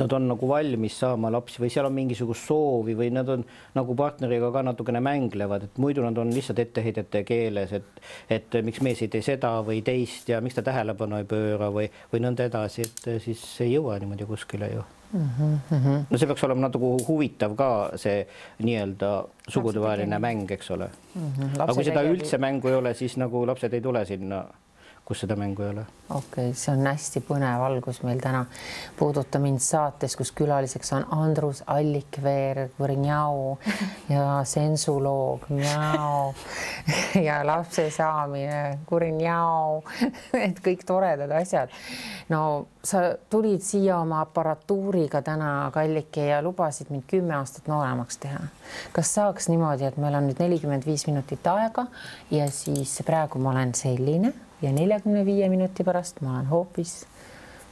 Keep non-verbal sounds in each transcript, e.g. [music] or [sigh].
nad on nagu valmis saama lapsi või seal on mingisugust soovi või nad on nagu partneriga ka natukene mänglevad, et muidu nad on lihtsalt etteheidete keeles, et et miks mees ei tee seda või teist ja miks ta tähelepanu ei pööra või, või nõnda edasi, et siis ei jõua niimoodi kuskile ju mm. -hmm. no see peaks olema natuke huvitav ka see nii-öelda sugudevaheline mäng, eks ole mm. -hmm. aga kui seda üldse mängu ei ole, siis nagu lapsed ei tule sinna kus seda mängu ei ole. okei okay,, see on hästi põnev algus meil täna. puuduta mind saates, kus külaliseks on Andrus Allikveer, Võrnjau ja sensuloog, [laughs] ja lapse saamine, Kurinjau [laughs] et kõik toredad asjad. no sa tulid siia oma aparatuuriga täna, Kallike, ja lubasid mind kümme aastat nooremaks teha. kas saaks niimoodi, et meil on nüüd nelikümmend viis minutit aega ja siis praegu ma olen selline ja neljakümne viie minuti pärast ma olen hoopis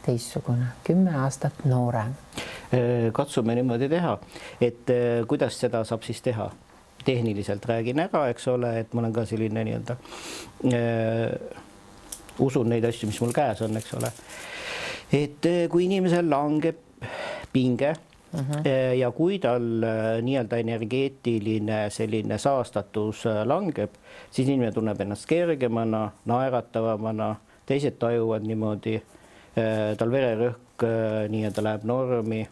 teistsugune, kümme aastat noorem. Äh, katsume niimoodi teha, et äh, kuidas seda saab siis teha? tehniliselt räägin ära, eks ole, et ma olen ka selline nii-öelda äh, usun neid asju, mis mul käes on, eks ole. et kui inimesel langeb pinge Mhm. -huh. ja kui tal nii-öelda energeetiline selline saastatus langeb, siis inimene tunneb ennast kergemana, naeratavamana, teised tajuvad niimoodi, tal vererõhk nii-öelda läheb normi,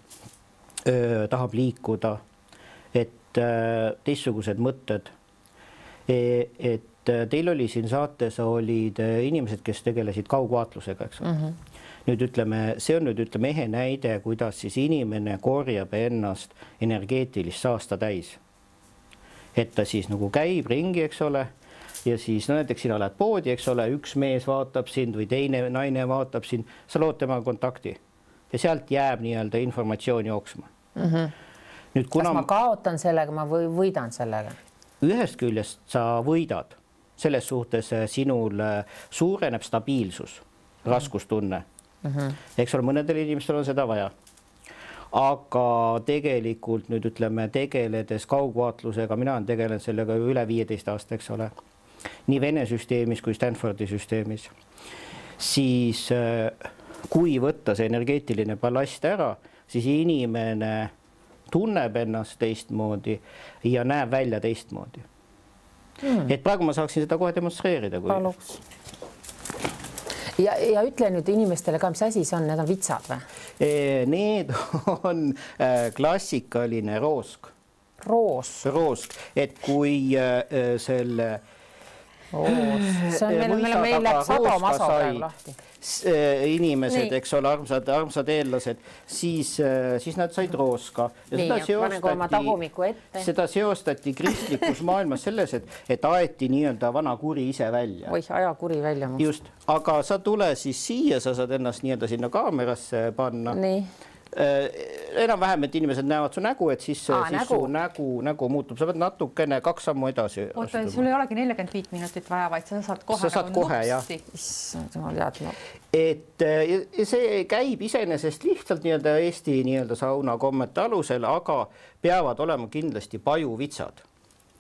tahab liikuda, et teistsugused mõtted. Et teil oli siin saates olid inimesed, kes tegelesid kaugvaatlusega, eks ole mm. -hmm nüüd ütleme, see on nüüd ütleme ehe näide, kuidas siis inimene korjab ennast energeetilist saasta täis. et ta siis nagu käib ringi, eks ole ja siis no näiteks sina lähed poodi, eks ole, üks mees vaatab sind või teine naine vaatab sind, sa lood temaga kontakti ja sealt jääb nii-öelda informatsioon jooksma mm. -hmm. nüüd kuna. kas ma kaotan sellega, ma või võidan sellega? ühest küljest sa võidad, selles suhtes äh, sinul äh, suureneb stabiilsus, raskustunne mm. -hmm. eks ole, mõnedel inimestel on seda vaja aga tegelikult nüüd ütleme, tegeledes kaugvaatlusega, mina olen tegelenud sellega üle viieteist aasta, eks ole nii Vene süsteemis kui Stanfordi süsteemis, siis äh, kui võtta see energeetiline ballast ära, siis inimene tunneb ennast teistmoodi ja näeb välja teistmoodi hmm.. et praegu ma saaksin seda kohe demonstreerida. paluks. Ja, ja ütle nüüd inimestele ka, mis asi see on, need on vitsad või? Need [laughs] on äh, klassikaline roosk. roosk. roosk, et kui äh, selle äh, meil, meil, meil läheb Sado Maso praegu lahti inimesed, eks ole, armsad, armsad eellased, siis, äh, siis nad said rooska. seda seostati kristlikus maailmas selles, et, et aeti nii-öelda vana kuri ise välja. oih, aja kuri välja. just, aga sa tule siis siia, sa saad ennast nii-öelda sinna kaamerasse panna. nii enam-vähem, et inimesed näevad su nägu, et siis, siis nägu. su nägu, nägu muutub, sa pead natukene kaks sammu edasi. oota, sul ei olegi neljakümmet viit minutit vaja, vaid sa saad kohe. sa saad nagu kohe jah. issand jumal tead no.. et äh, see käib iseenesest lihtsalt nii-öelda Eesti nii-öelda sauna kommete alusel, aga peavad olema kindlasti pajuvitsad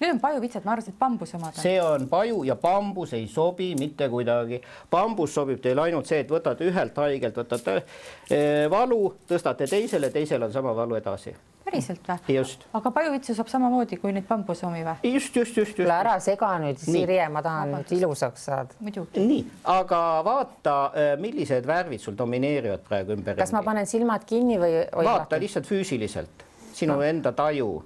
Need on pajuvitsad, ma arvasin, et bambuse omad on. see on paju ja bambus ei sobi mitte kuidagi. bambus sobib teil ainult see, et võtate ühelt haigelt, võtate eh, valu, tõstate teisele, teisel on sama valu edasi. päriselt või? aga pajuvitsu saab samamoodi kui neid bambuse omi või? just, just, just, just. ära sega nüüd, Sirje, ma tahan nüüd ilusaks saada. nii, aga vaata, eh, millised värvid sul domineerivad praegu ümber. kas ma panen silmad kinni või? vaata lihtsalt füüsiliselt, sinu no. enda taju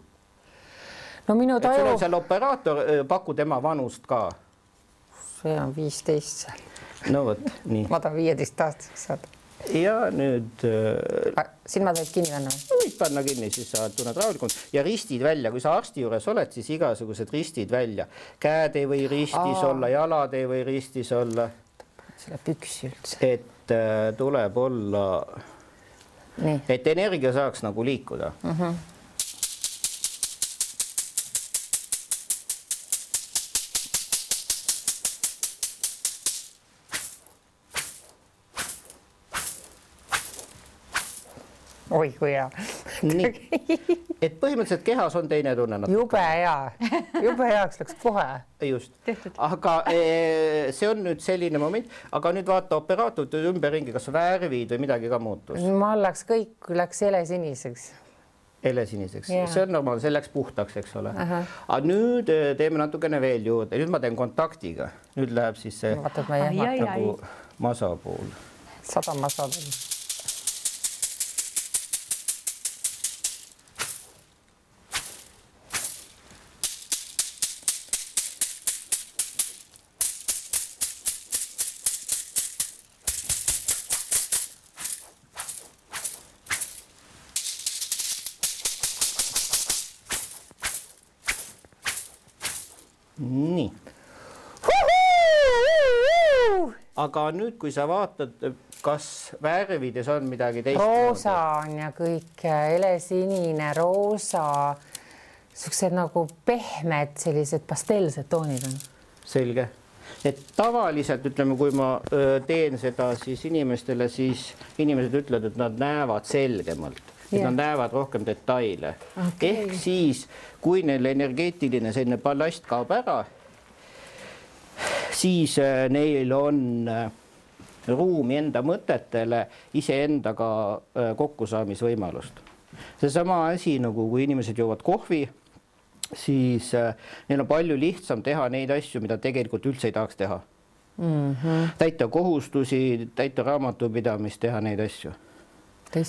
no minu taju. sul on seal operaator, paku tema vanust ka. see on viisteist seal. no vot, nii. ma tahan viieteistaastaseks saada. ja nüüd äh,. silmad võid kinni panna või? võid panna kinni, siis sa tunned rahulikult ja ristid välja, kui sa arsti juures oled, siis igasugused ristid välja. käed ei või ristis Aa. olla, jalad ei või ristis olla. selle püksi üldse. et äh, tuleb olla. et energia saaks nagu liikuda uh. Mhm. Oi kui hea. Nii, [laughs] et põhimõtteliselt kehas on teine tunne jube hea, jube heaks läks. Kohe. just. Aga eh, see on nüüd selline moment, aga nüüd vaata operaatorite ümberringi, kas värvid või midagi ka muutus? Mul läks kõik, läks helesiniseks. helesiniseks Jaa. see on normaalne, see läks puhtaks, eks ole. Aga nüüd eh, teeme natukene veel juurde, nüüd ma teen kontaktiga, nüüd läheb siis see vaata, et ma ei Ai, ehmata ai. nagu masa pool sada masad. nii, aga nüüd, kui sa vaatad, kas värvides on midagi roosa teistmoodi, on ja kõik helesinine, roosa, siuksed nagu pehmed sellised pastellsed toonid on. selge, et tavaliselt ütleme, kui ma teen seda siis inimestele, siis inimesed ütlevad, et nad näevad selgemalt, et Jah. nad näevad rohkem detaile Okei. ehk siis, kui neil energeetiline selline ballast kaob ära, siis äh, neil on äh, ruumi enda mõtetele iseendaga äh, kokkusaamisvõimalust. seesama asi nagu, kui inimesed joovad kohvi, siis neil on palju lihtsam teha neid asju, mida tegelikult üldse ei tahaks teha mm. -hmm. täita kohustusi, täita raamatupidamist, teha neid asju.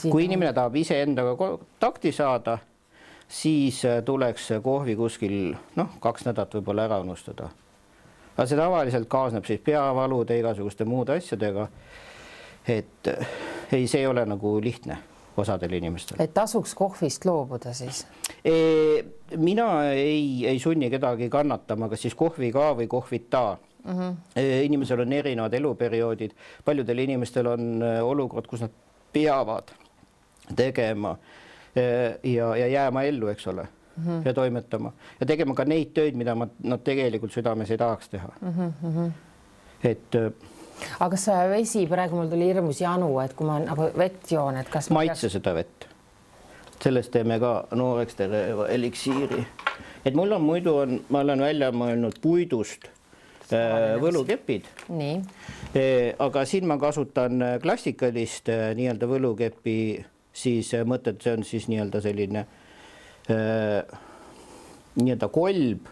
kui inimene tahab iseendaga kontakti saada, siis tuleks kohvi kuskil noh, kaks nädalat võib-olla ära unustada. Aga see tavaliselt kaasneb siis peavalude, igasuguste muude asjadega. et äh, ei, see ei ole nagu lihtne osadel inimestel. et tasuks kohvist loobuda siis. mina ei, ei sunni kedagi kannatama, kas siis kohviga või kohvita mm. -hmm. inimesel on erinevad eluperioodid, paljudel inimestel on äh, olukord, kus nad peavad tegema äh, ja, ja jääma ellu, eks ole mm, -hmm. ja toimetama ja tegema ka neid töid, mida ma, nad tegelikult südames ei tahaks teha mm. -hmm. et äh, aga kas vesi praegu mul tuli hirmus janu, et kui ma nagu vett joon, et kas ma maitse seda vett. sellest teeme ka nooreks tereva eliksiiri. et mul on muidu on, ma olen välja mõelnud puidust äh, võlukepid, nii, aga siin ma kasutan äh, klassikalist nii-öelda võlukepi siis mõtet, see on siis nii-öelda selline äh, nii-öelda kolb,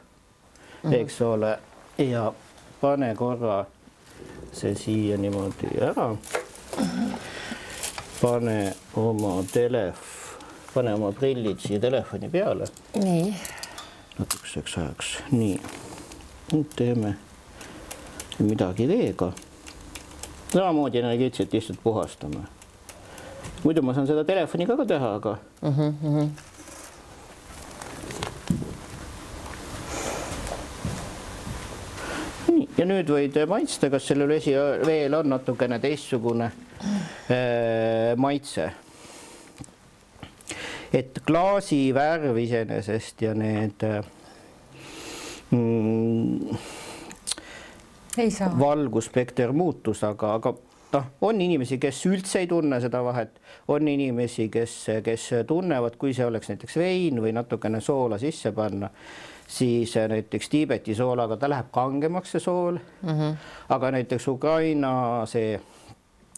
eks ole, ja pane korra see siia niimoodi ära. pane oma telef-, pane oma prillid siia telefoni peale nii, natukeseks ajaks, nii. nüüd teeme midagi veega. samamoodi energeetiliselt lihtsalt puhastame. muidu ma saan seda telefoniga ka teha, aga nii, ja nüüd võid maitsta, kas sellel vesi veel on natukene teistsugune äh, maitse. et klaasi värv iseenesest ja need äh, mm, valgusspekter muutus, aga, aga noh, on inimesi, kes üldse ei tunne seda vahet, on inimesi, kes, kes tunnevad, kui see oleks näiteks vein või natukene soola sisse panna, siis näiteks Tiibeti soolaga ta läheb kangemaks, see sool mm. -hmm. aga näiteks Ukraina see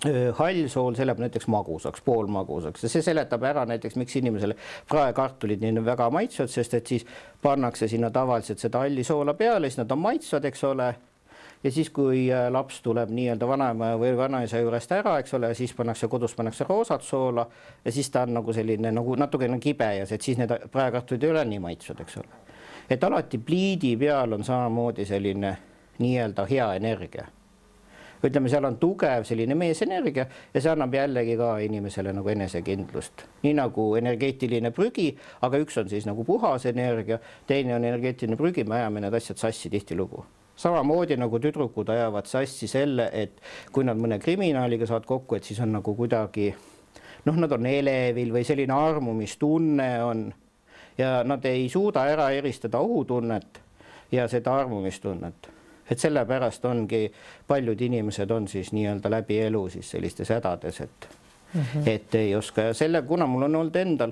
öö, hall sool, see läheb näiteks magusaks, poolmagusaks ja see seletab ära näiteks, miks inimesele praekartulid nii väga maitsvad, sest et siis pannakse sinna tavaliselt seda halli soola peale, siis nad on maitsvad, eks ole ja siis, kui äh, laps tuleb nii-öelda vanaema või vanaisa juurest ära, eks ole, siis pannakse kodus pannakse roosat soola ja siis ta on nagu selline nagu natukene kibe ja see, et siis need praekartulid ei ole nii maitsvad, eks ole. Et alati pliidi peal on samamoodi selline nii-öelda hea energia. ütleme, seal on tugev selline meesenergia ja see annab jällegi ka inimesele nagu enesekindlust, nii nagu energeetiline prügi, aga üks on siis nagu puhas energia, teine on energeetiline prügi, me ajame need asjad sassi tihtilugu. Samamoodi nagu tüdrukud ajavad sassi selle, et kui nad mõne kriminaaliga saavad kokku, et siis on nagu kuidagi noh, nad on elevil või selline armumistunne on ja nad ei suuda ära eristada ohutunnet ja seda armumistunnet. et sellepärast ongi paljud inimesed on siis nii-öelda läbi elu siis sellistes hädades, et mm, -hmm. et ei oska ja selle, kuna mul on olnud endal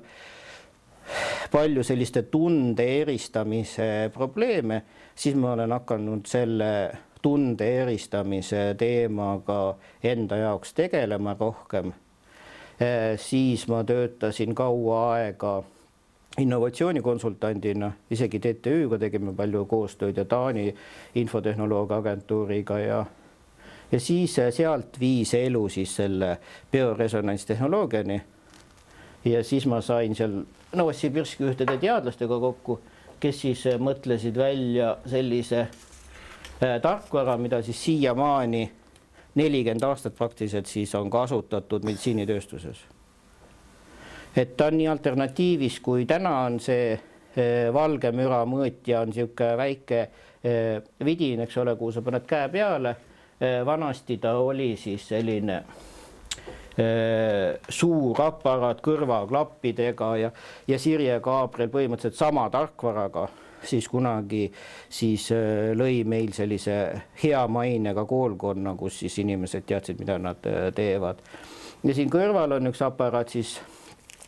palju selliste tunde eristamise probleeme, siis ma olen hakanud selle tunde eristamise teemaga enda jaoks tegelema rohkem. siis ma töötasin kaua aega innovatsioonikonsultandina, isegi TTÜ-ga tegime palju koostööd ja Taani infotehnoloogia agentuuriga ja ja siis sealt viis elu siis selle bioresonantstehnoloogiani. ja siis ma sain seal Novosibirski ühtede teadlastega kokku, kes siis mõtlesid välja sellise äh, tarkvara, mida siis siiamaani nelikümmend aastat praktiliselt siis on kasutatud meditsiinitööstuses et ta on nii alternatiivis, kui täna on see eh, valge müra mõõtja on niisugune väike eh, vidin, eks ole, kuhu sa paned käe peale. Eh, vanasti ta oli siis selline suur aparaat kõrvaklappidega ja, ja Sirje Kaabrel põhimõtteliselt sama tarkvaraga siis kunagi siis lõi meil sellise hea mainega koolkonna, kus siis inimesed teadsid, mida nad teevad. ja siin kõrval on üks aparaat siis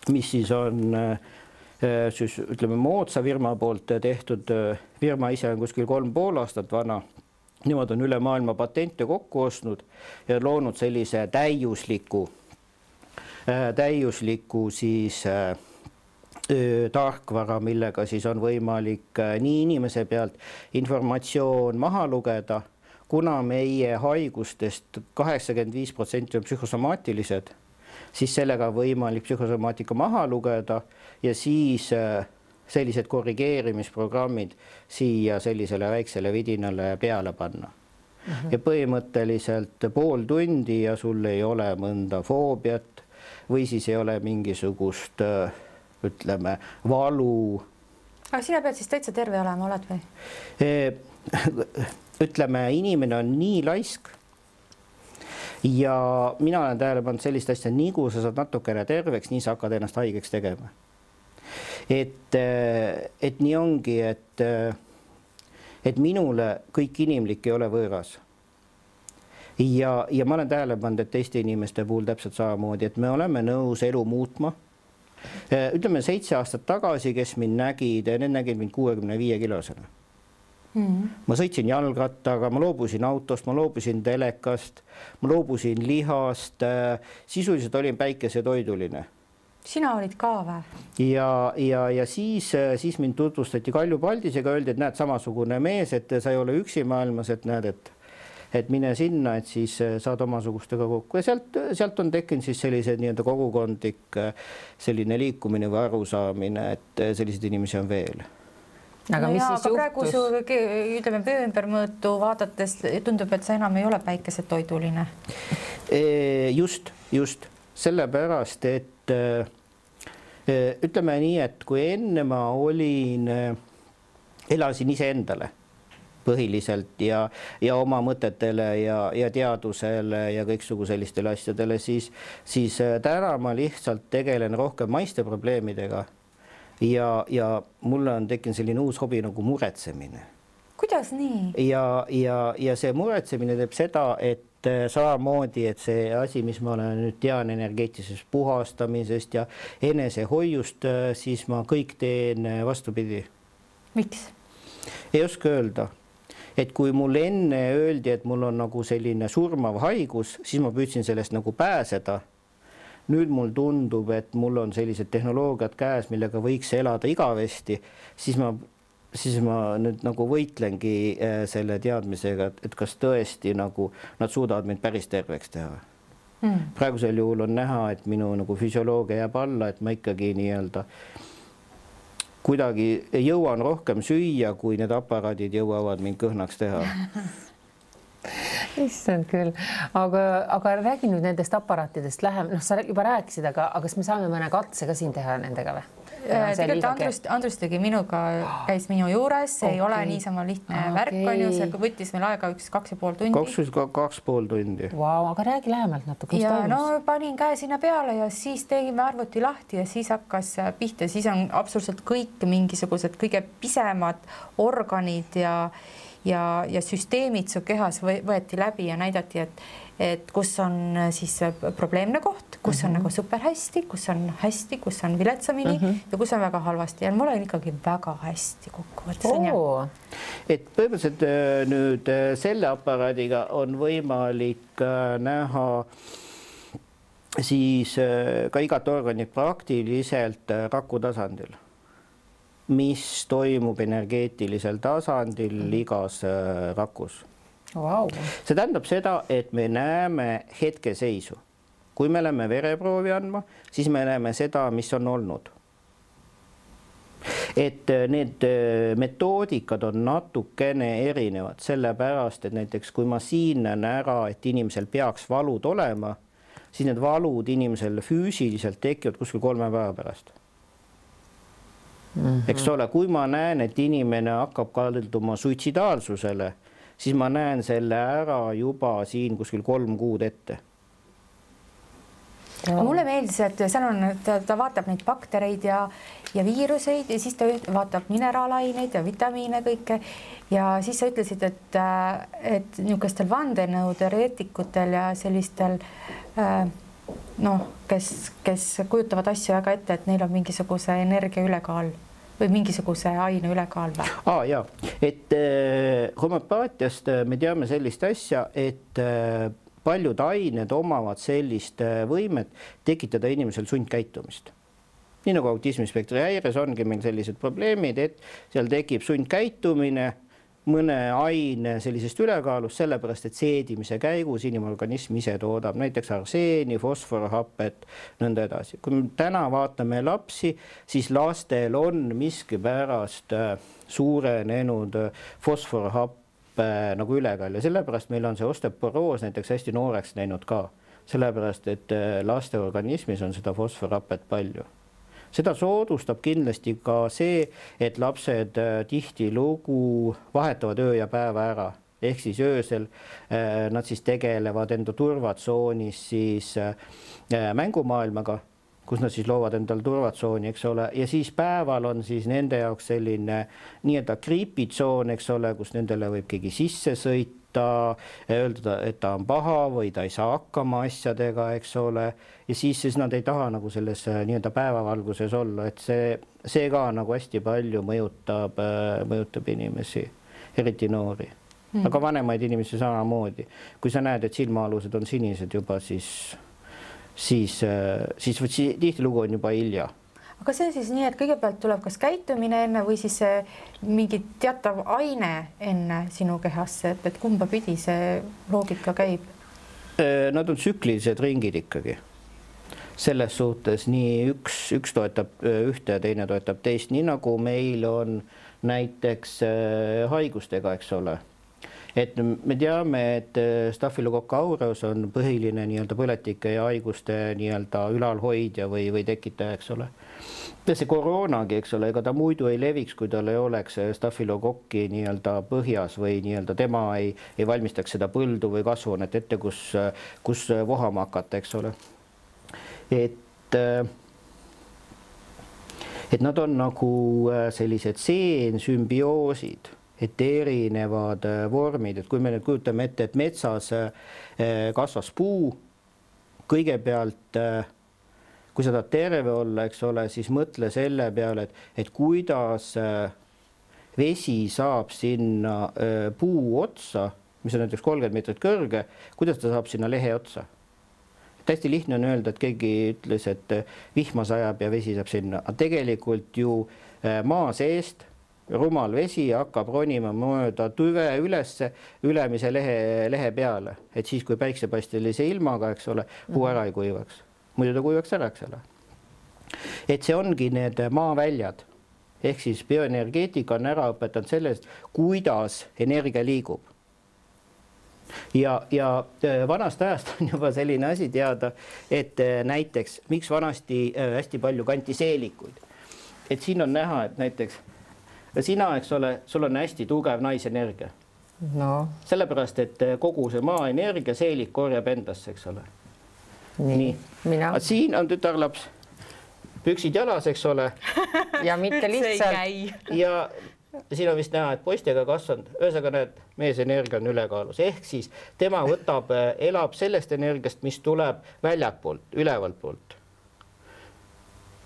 mis siis on äh, siis ütleme moodsa firma poolt tehtud, firma ise on kuskil kolm pool aastat vana. Nemad on üle maailma patente kokku ostnud ja loonud sellise täiusliku, äh, täiusliku siis äh, tarkvara, millega siis on võimalik nii inimese pealt informatsioon maha lugeda, kuna meie haigustest kaheksakümmend viis protsenti on psühhosomaatilised siis sellega võimalik psühhosomaatika maha lugeda ja siis äh, sellised korrigeerimisprogrammid siia sellisele väiksele vidinale peale panna mm. -hmm. ja põhimõtteliselt pool tundi ja sul ei ole mõnda foobiat või siis ei ole mingisugust äh, ütleme valu. aga sina pead siis täitsa terve olema, oled või? [laughs] ütleme, inimene on nii laisk ja mina olen tähele pannud sellist asja, nii kui sa saad natukene terveks, nii sa hakkad ennast haigeks tegema. et, et nii ongi, et, et minule kõik inimlik ei ole võõras. ja, ja ma olen tähele pannud, et teiste inimeste puhul täpselt samamoodi, et me oleme nõus elu muutma ütleme seitse aastat tagasi, kes mind nägid, need nägid mind kuuekümne viie kilosena Mm ma sõitsin jalgrattaga, ma loobusin autost, ma loobusin telekast, ma loobusin lihast, äh, sisuliselt olin päikesetoiduline. sina olid ka või? ja, ja, ja siis, äh, siis mind tutvustati Kalju Paldisega, öeldi, et näed, samasugune mees, et sa ei ole üksi maailmas, et näed, et et mine sinna, et siis äh, saad omasugustega kokku ja sealt, sealt on tekkinud siis sellised nii-öelda kogukondlik selline liikumine või arusaamine, et selliseid inimesi on veel aga no mis jaa, siis aga praegu su ütleme vöö ümbermõõtu vaadates tundub, et sa enam ei ole päikesetoiduline. just, just. Sellepärast, et ütleme nii, et kui enne ma olin, elasin iseendale põhiliselt ja, ja oma mõtetele ja, ja teadusele ja kõiksugu sellistele asjadele, siis, siis täna ma lihtsalt tegelen rohkem maiste probleemidega ja, ja mulle on tekkinud selline uus hobi nagu muretsemine. kuidas nii? ja, ja, ja see muretsemine teeb seda, et äh, samamoodi, et see asi, mis ma olen nüüd tean energeetilisest puhastamisest ja enesehoiust, äh, siis ma kõik teen äh, vastupidi. miks? ei oska öelda et kui mulle enne öeldi, et mul on nagu selline surmav haigus, siis ma püüdsin sellest nagu pääseda nüüd mul tundub, et mul on sellised tehnoloogiad käes, millega võiks elada igavesti, siis ma, siis ma nüüd nagu võitlengi äh, selle teadmisega, et, et kas tõesti nagu nad suudavad mind päris terveks teha. Mm.. praegusel juhul on näha, et minu nagu füsioloogia jääb alla, et ma ikkagi nii-öelda kuidagi jõuan rohkem süüa, kui need aparaadid jõuavad mind kõhnaks teha [laughs] issand küll, aga, aga räägi nüüd nendest aparaatidest lähemalt, noh, sa juba rääkisid, aga, aga kas me saame mõne katse ka siin teha nendega või? Äh, tegelikult Andrus, Andrus tegi minuga, käis minu juures, see okay. ei ole niisama lihtne okay. värk, on ju, see võttis meil aega üks kaks ja pool tundi. kaks, kaks pool tundi wow,. aga räägi lähemalt natuke. ja toimus? no panin käe sinna peale ja siis tegime arvuti lahti ja siis hakkas pihta, siis on absoluutselt kõik mingisugused kõige pisemad organid ja ja, ja süsteemid su kehas võeti läbi ja näidati, et et kus on äh, siis äh, probleemne koht, kus mm -hmm. on nagu super hästi, kus on hästi, kus on viletsamini mm -hmm. ja kus on väga halvasti ja mul on ikkagi väga hästi kokkuvõttes ju. et põhimõtteliselt nüüd selle aparaadiga on võimalik näha siis ka igat organit praktiliselt raku tasandil mis toimub energeetilisel tasandil mhm. igas äh, rakus wow.. see tähendab seda, et me näeme hetkeseisu. kui me läheme vereproovi andma, siis me näeme seda, mis on olnud. et äh, need äh, metoodikad on natukene erinevad, sellepärast et näiteks kui ma siin näen ära, et inimesel peaks valud olema, siis need valud inimesel füüsiliselt tekivad kuskil kolme päeva pärast Mm -hmm. eks ole, kui ma näen, et inimene hakkab kalduma suitsidaalsusele, siis ma näen selle ära juba siin kuskil kolm kuud ette Ja. mulle meeldis, et seal on, ta, ta vaatab neid baktereid ja, ja viiruseid ja siis ta vaatab mineraalaineid ja vitamiine kõike. ja siis sa ütlesid, et, et niisugustel vandenõuteoreetikutel ja sellistel äh, noh, kes, kes kujutavad asju väga ette, et neil on mingisuguse energia ülekaal või mingisuguse aine ülekaal või? aa ah, ja, et äh, homöopaatiast äh, me teame sellist asja, et äh, paljud ained omavad sellist äh, võimet tekitada inimesel sundkäitumist nii nagu autismispektri häires ongi meil sellised probleemid, et seal tekib sundkäitumine mõne aine sellisest ülekaalust, sellepärast et seedimise käigus inimorganism ise toodab näiteks arseeni, fosforhapet, nõnda edasi. kui me täna vaatame lapsi, siis lastel on miskipärast äh, suurenenud äh, fosforhappe nagu ülekaal ja sellepärast meil on see osteoporoos näiteks hästi nooreks läinud ka, sellepärast et äh, laste organismis on seda fosforhapet palju seda soodustab kindlasti ka see, et lapsed äh, tihtilugu vahetavad öö ja päeva ära. Ehk siis öösel äh, nad siis tegelevad enda turvatsoonis siis äh, mängumaailmaga, kus nad siis loovad endale turvatsooni, eks ole, ja siis päeval on siis nende jaoks selline nii-öelda kriipitsoon, eks ole, kus nendele võib keegi sisse sõita ta, öelda, et ta on paha või ta ei saa hakkama asjadega, eks ole, ja siis, siis nad ei taha nagu selles äh, nii-öelda päevavalguses olla, et see, see ka nagu hästi palju mõjutab, äh, mõjutab inimesi, eriti noori. Mm.. aga vanemaid inimesi samamoodi. kui sa näed, et silmaalused on sinised juba, siis, siis, äh, siis, siis tihtilugu on juba hilja aga see on siis nii, et kõigepealt tuleb kas käitumine enne või siis mingi teatav aine enne sinu kehasse, et, et kumba pidi see loogika käib? Äh, nad on tsüklilised ringid ikkagi. selles suhtes nii üks, üks toetab äh, ühte ja teine toetab teist, nii nagu meil on näiteks äh, haigustega, eks ole et me teame, et Staphylococcus aureus on põhiline nii-öelda põletike ja haiguste nii-öelda ülalhoidja või, või tekitaja, eks ole see koroonagi, eks ole, ega ta muidu ei leviks, kui tal ei oleks stafilokokki nii-öelda põhjas või nii-öelda tema ei, ei valmistaks seda põldu või kasvuhoonet ette, kus, kus vohama hakata, eks ole. et, et nad on nagu sellised seensümbioosid, et erinevad vormid, et kui me nüüd kujutame ette, et metsas kasvas puu, kõigepealt kui sa tahad terve olla, eks ole, siis mõtle selle peale, et, et kuidas äh, vesi saab sinna äh, puu otsa, mis on näiteks kolmkümmend meetrit kõrge, kuidas ta saab sinna lehe otsa? hästi lihtne on öelda, et keegi ütles, et äh, vihma sajab ja vesi saab sinna, aga tegelikult ju maa seest rumal vesi hakkab ronima mööda tüve ülesse ülemise lehe, lehe peale, et siis, kui päiksepaistelise ilmaga, eks ole, puu ära ei kuivaks. Muidu ta kuivaks ära, eks ole. et see ongi need maaväljad. Ehk siis bioenergeetika on ära õpetanud sellest, kuidas energia liigub. ja, ja äh, vanast ajast on juba selline asi teada, et äh, näiteks miks vanasti äh, hästi palju kanti seelikuid, et siin on näha, et näiteks sina, eks ole, sul on hästi tugev naisenergia. No.. sellepärast, et kogu see maaenergia seelik korjab endasse, eks ole. Nii, nii., siin on tütarlaps, püksid jalas, eks ole. [laughs] Ja mitte lihtsalt. ja siin on vist näha, et poistega kasvanud, ühesõnaga näed, mees energia on ülekaalus, ehk siis tema võtab, elab sellest energiast, mis tuleb väljapoolt, ülevalt poolt.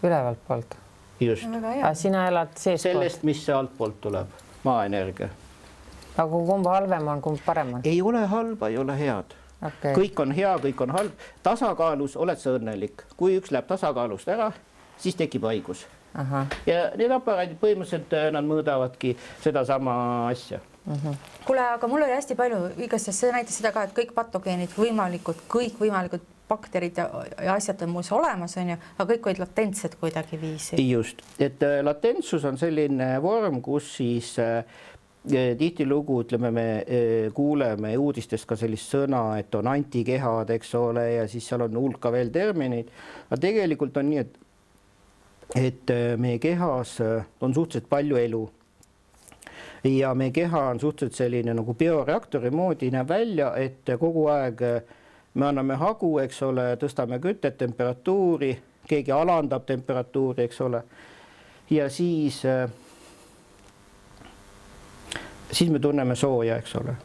ülevalt poolt? Just. sina elad seestpoolt? sellest, mis altpoolt tuleb, maaenergia. aga kumb halvem on, kumb parem on? ei ole halba, ei ole head okay.. kõik on hea, kõik on halb, tasakaalus oled sa õnnelik, kui üks läheb tasakaalust ära, siis tekib haigus. ja need aparaadid põhimõtteliselt äh, nad mõõdavadki sedasama asja mhm. -huh. kuule, aga mul oli hästi palju, igastahes see näitas seda ka, et kõik patogeenid, võimalikud, kõikvõimalikud bakterid ja, ja asjad on muuseas olemas, onju, aga kõik olid latentsed kuidagiviisi. just, et äh, latentsus on selline vorm, kus siis äh, tihtilugu ütleme, me e, kuuleme uudistest ka sellist sõna, et on antikehad, eks ole, ja siis seal on hulka veel termineid. aga tegelikult on nii, et, et meie kehas on suhteliselt palju elu. ja meie keha on suhteliselt selline nagu bioreaktori moodi näeb välja, et kogu aeg me anname hagu, eks ole, tõstame kütet, temperatuuri, keegi alandab temperatuuri, eks ole. ja siis siis me tunneme sooja, eks ole.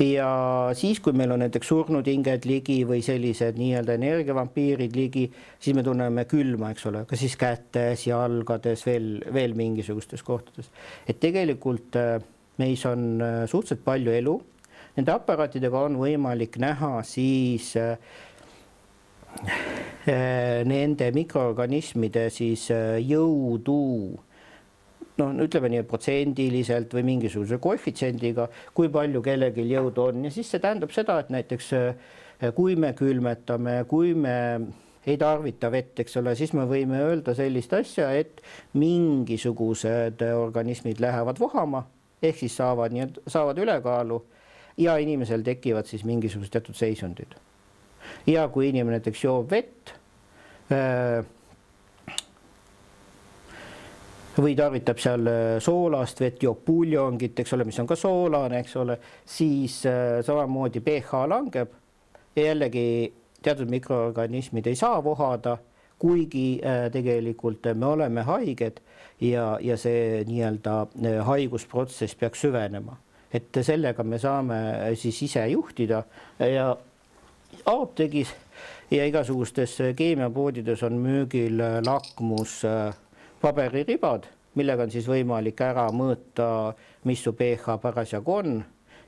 ja siis, kui meil on näiteks surnud hinged ligi või sellised nii-öelda energiavampiirid ligi, siis me tunneme külma, eks ole, ka siis kätes, jalgades veel, veel mingisugustes kohtades. et tegelikult äh, meis on äh, suhteliselt palju elu. Nende aparaatidega on võimalik näha siis äh, nende mikroorganismide siis jõudu. Noh, ütleme nii, protsendiliselt või mingisuguse koefitsiendiga, kui palju kellelgi jõudu on. Ja siis see tähendab seda, et näiteks kui me külmetame, kui me ei tarvita vett, eks ole, siis me võime öelda sellist asja, et mingisugused organismid lähevad vohama ehk siis saavad nii, saavad ülekaalu ja inimesel tekivad siis mingisugused teatud seisundid. ja kui inimene näiteks joob vett äh, või tarvitab seal äh, soolast vett, joob puljongit, eks ole, mis on ka soolane, eks ole, siis äh, samamoodi pH langeb ja jällegi teatud mikroorganismid ei saa vohada, kuigi tegelikult me oleme haiged ja, ja see nii-öelda haigusprotsess peaks süvenema, et sellega me saame siis ise juhtida ja apteegis ja igasugustes keemiapoodides on müügil lakmus paberiribad, millega on siis võimalik ära mõõta, mis su pH parasjagu on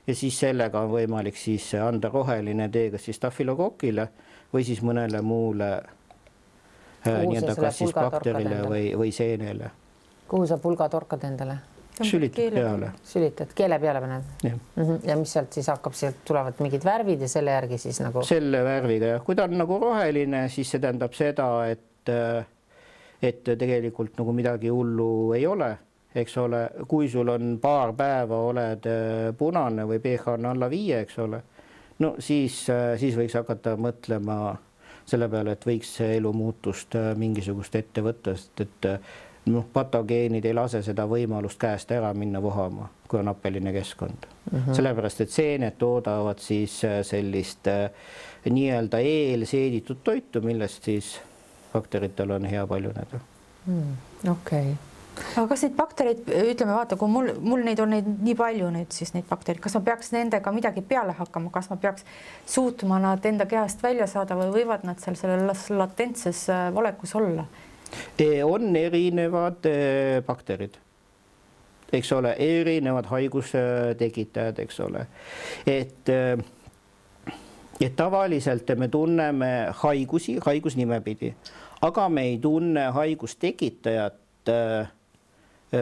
ja siis sellega on võimalik siis anda roheline tee kas siis stafilokokile või siis mõnele muule äh, nii-öelda kas siis bakterile või, või seenele. kuhu sa pulga torkad endale? Sülitad peale. sülitad, keele peale paned? Mm -hmm. ja mis sealt siis hakkab, sealt tulevad mingid värvid ja selle järgi siis nagu? selle värviga jah, kui ta on nagu roheline, siis see tähendab seda, et äh, et tegelikult nagu midagi hullu ei ole, eks ole, kui sul on paar päeva, oled äh, punane või pH on alla viie, eks ole, no siis, äh, siis võiks hakata mõtlema selle peale, et võiks elumuutust mingisugust ette võtta, sest et noh, patogeenid ei lase seda võimalust käest ära minna vohama, kui on happeline keskkond mm. -hmm. sellepärast, et seened toodavad siis sellist nii-öelda eelseeditud toitu, millest siis bakteritel on hea paljuneda mm,. okei okay aga kas neid baktereid, ütleme, vaata, kui mul, mul neid on neid nii palju nüüd siis neid baktereid, kas ma peaks nendega midagi peale hakkama, kas ma peaks suutma nad enda kehast välja saada või võivad nad seal selles latentses äh, olekus olla? On erinevad bakterid, eks ole, erinevad haigustekitajad, eks ole, et et tavaliselt me tunneme haigusi haigusnime pidi, aga me ei tunne haigustekitajat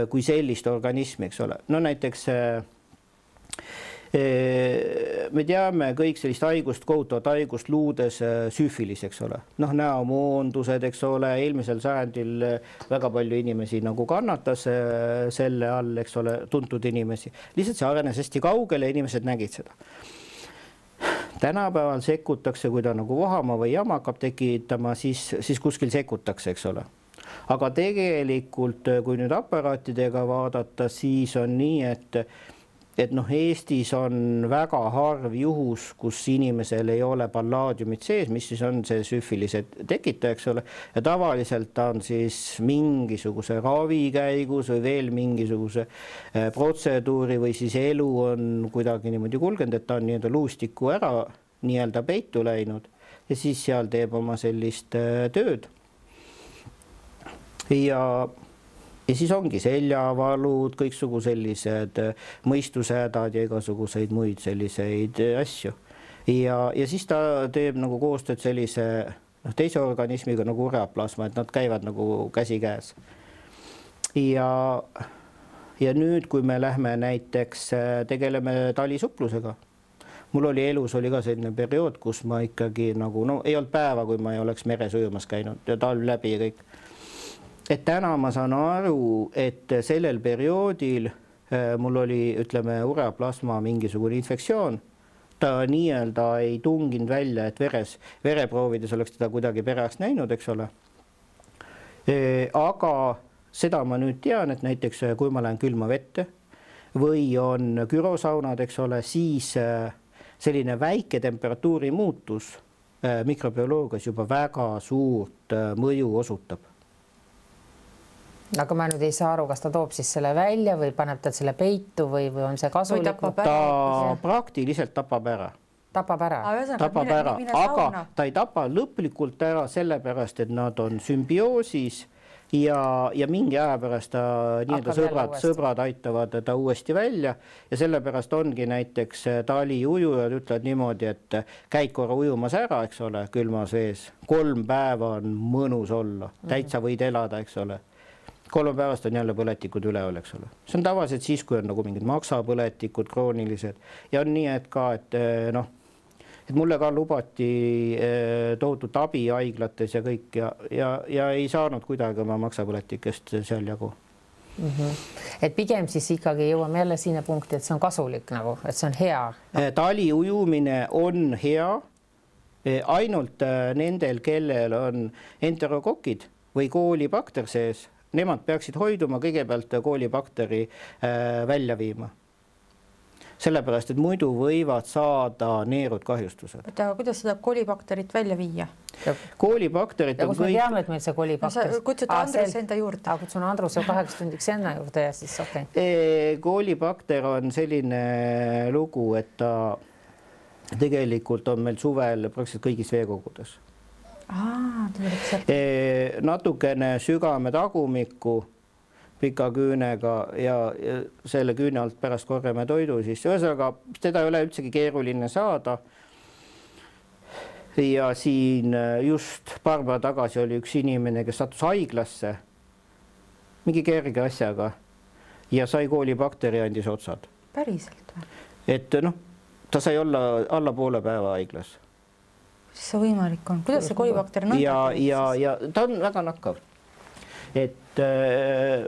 kui sellist organismi, eks ole, no näiteks me teame kõik sellist haigust, kohutavat haigust luudes süüfilis, eks ole, noh, näomoondused, eks ole, eelmisel sajandil väga palju inimesi nagu kannatas selle all, eks ole, tuntud inimesi, lihtsalt see arenes hästi kaugele inimesed nägid seda. Tänapäeval sekkutakse, kui ta nagu vohama või jama hakkab tekitama, siis, siis kuskil sekkutakse, eks ole. aga tegelikult, kui nüüd aparaatidega vaadata, siis on nii, et et noh, Eestis on väga harv juhus, kus inimesel ei ole pallaadiumit sees, mis siis on see süfilise tekitaja, eks ole, ja tavaliselt ta on siis mingisuguse ravi käigus või veel mingisuguse äh, protseduuri või siis elu on kuidagi niimoodi kulgenud, et ta on nii-öelda luustikku ära nii-öelda peitu läinud ja siis seal teeb oma sellist äh, tööd. ja ja siis ongi seljavalud, kõiksugu sellised äh, mõistushädad ja igasuguseid muid selliseid äh, asju. ja, ja siis ta teeb nagu koostööd sellise noh, teise organismiga nagu ureaplasma, et nad käivad nagu käsikäes. ja, ja nüüd, kui me lähme näiteks äh, tegeleme talisupplusega mul oli elus oli ka selline periood, kus ma ikkagi nagu no ei olnud päeva, kui ma ei oleks meres ujumas käinud ja talv läbi ja kõik et täna ma saan aru, et sellel perioodil äh, mul oli, ütleme, ureaplasma mingisugune infektsioon, ta nii-öelda ei tunginud välja, et veres, vereproovides oleks teda kuidagi perearst näinud, eks ole. Äh, aga seda ma nüüd tean, et näiteks äh, kui ma lähen külma vette või on gürosaunad, eks ole, siis selline väike temperatuuri muutus mikrobioloogias juba väga suurt mõju osutab aga ma nüüd ei saa aru, kas ta toob siis selle välja või paneb ta selle peitu või, või on see kasulik? ta praktiliselt tapab ära. Tapab ära. tapab mine, ära, aga ta ei tapa lõplikult ära sellepärast, et nad on sümbioosis ja, ja mingi aja pärast ta nii-öelda sõbrad, sõbrad aitavad ta uuesti välja. Ja sellepärast ongi näiteks taliujujad ütlevad niimoodi, et käid korra ujumas ära, eks ole, külmas vees, kolm päeva on mõnus olla, täitsa võid elada, eks ole kolmapäevast on jälle põletikud üleval, eks ole. see on tavaliselt siis, kui on nagu mingid maksapõletikud kroonilised ja on nii, et ka, et eh, noh, et mulle ka lubati eh, tohutut abi haiglates ja kõik ja, ja, ja ei saanud kuidagi oma maksapõletikest seal jagu mm. -hmm. et pigem siis ikkagi jõuame jälle sinna punkti, et see on kasulik nagu, et see on hea no.. Eh, tali ujumine on hea ainult nendel, kellel on enterokokid või koolibakter sees nemad peaksid hoiduma kõigepealt koolibakteri äh, välja viima sellepärast, et muidu võivad saada neerud kahjustused. oota, aga kuidas seda kolibakterit välja viia? koolibakterid. ja me kõik... teame, et meil see kolibakter no,. kutsud Andruse enda juurde. kutsun Andruse kaheks tundiks enda juurde ja siis okei okay.. E, koolibakter on selline lugu, et ta tegelikult on meil suvel praktiliselt kõigis veekogudes natukene sügame tagumikku pika küünega ja, ja selle küüne alt pärast korjame toidu sisse, ühesõnaga teda ei ole üldsegi keeruline saada. ja siin just paar päeva tagasi oli üks inimene, kes sattus haiglasse mingi kerge asjaga ja sai koolibakteri, andis otsad. päriselt või? et noh, ta sai olla alla poole päeva haiglas kuidas see võimalik on, kuidas see kolibakter on? ja, ja, ja ta on väga nakkav. et äh,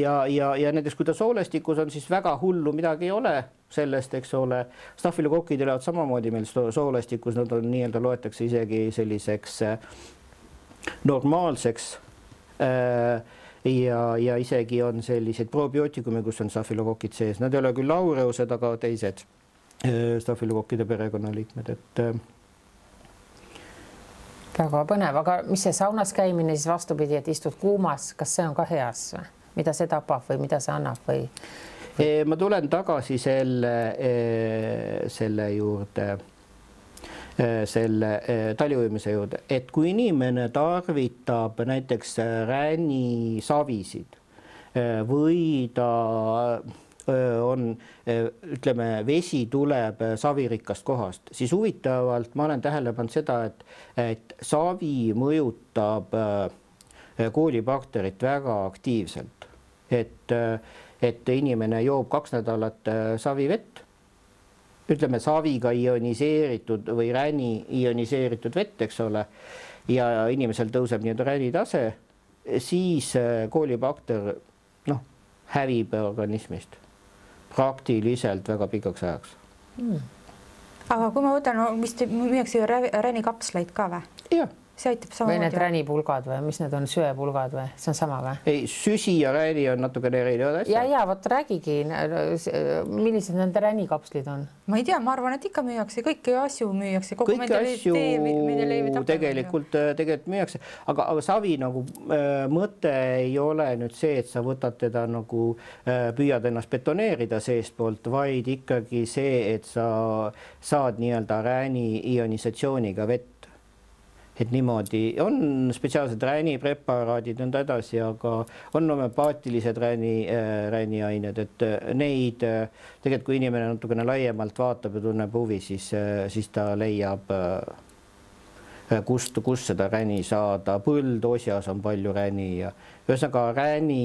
ja, ja, ja näiteks kui ta soolestikus on, siis väga hullu midagi ei ole sellest, eks ole. stafilokokid elavad samamoodi meil soolestikus, nad on nii-öelda loetakse isegi selliseks äh, normaalseks äh, ja, ja isegi on selliseid probiootikume, kus on stafilokokid sees, nad ei ole küll aureused, aga teised stafilokokkide perekonnaliikmed, et väga põnev, aga mis see saunas käimine siis vastupidi, et istud kuumas, kas see on ka hea siis või? mida see tapab või mida see annab või, või...? ma tulen tagasi selle, selle juurde, selle taliujumise juurde, et kui inimene tarvitab näiteks ränisavisid või ta on, ütleme, vesi tuleb savirikkast kohast, siis huvitavalt ma olen tähele pannud seda, et, et savi mõjutab koolibakterit väga aktiivselt, et, et inimene joob kaks nädalat savivett, ütleme saviga ioniseeritud või räni ioniseeritud vett, eks ole, ja inimesel tõuseb nii-öelda räni tase, siis koolibakter noh, hävib organismist praktiliselt väga pikaks ajaks. Mm.. aga kui ma võtan no,, vist müüakse ju ränikapsleid ka või? jah, see aitab või need samamoodi. ränipulgad või mis need on, söepulgad või see on sama või? ei, süsi ja rääni on natukene erinevad ja, asjad. ja vot räägigi, millised nende ränikapslid on? ma ei tea, ma arvan, et ikka müüakse, kõiki asju müüakse. kõiki asju tegelikult, tegelikult müüakse, aga, aga savi nagu äh, mõte ei ole nüüd see, et sa võtad teda nagu äh, püüad ennast betoneerida seestpoolt, vaid ikkagi see, et sa saad nii-öelda rääni ionisatsiooniga vett et niimoodi on spetsiaalsed ränipreparaadid ja nõnda edasi, aga on homeopaatilised räni äh,, räniained, et äh, neid äh, tegelikult, kui inimene natukene laiemalt vaatab ja tunneb huvi, siis, siis ta leiab, kust, kust seda räni saada, põldosjas on palju räni ja ühesõnaga räni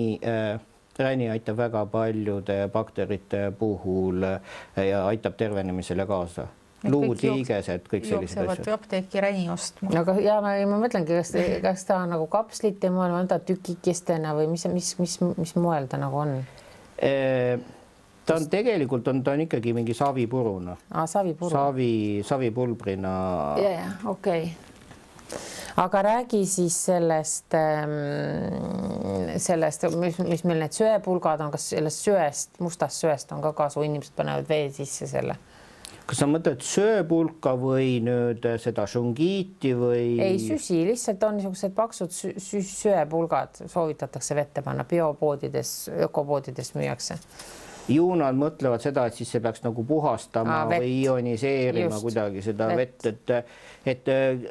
räni aitab väga paljude bakterite puhul ja aitab tervenemisele kaasa. Et kõik luud, liigesed, kõik sellised jooksevad asjad. apteeki räni ostma. aga ja ma, ma mõtlengi, kas, kas ta on nagu kapslite moel või on ta tükikestena või mis, mis, mis, mis moel ta nagu on? ta on tegelikult on, ta on ikkagi mingi savipuruna, aa, savipuru. savi, savipulbrina. ja, ja okei okay.. aga räägi siis sellest, sellest, mis, mis meil need söepulgad on, kas sellest söest, mustast söest on ka kasu, inimesed panevad vee sisse selle? Kas sa mõtled sööpulka või nüüd seda šungiiti või? ei, süsi lihtsalt on niisugused paksud söepulgad, soovitatakse vette panna, biopoodides, ökopoodides müüakse. ju nad mõtlevad seda, et siis see peaks nagu puhastama Aa, Aa, vett. või ioniseerima Just. kuidagi seda Vett. vett, et, et äh,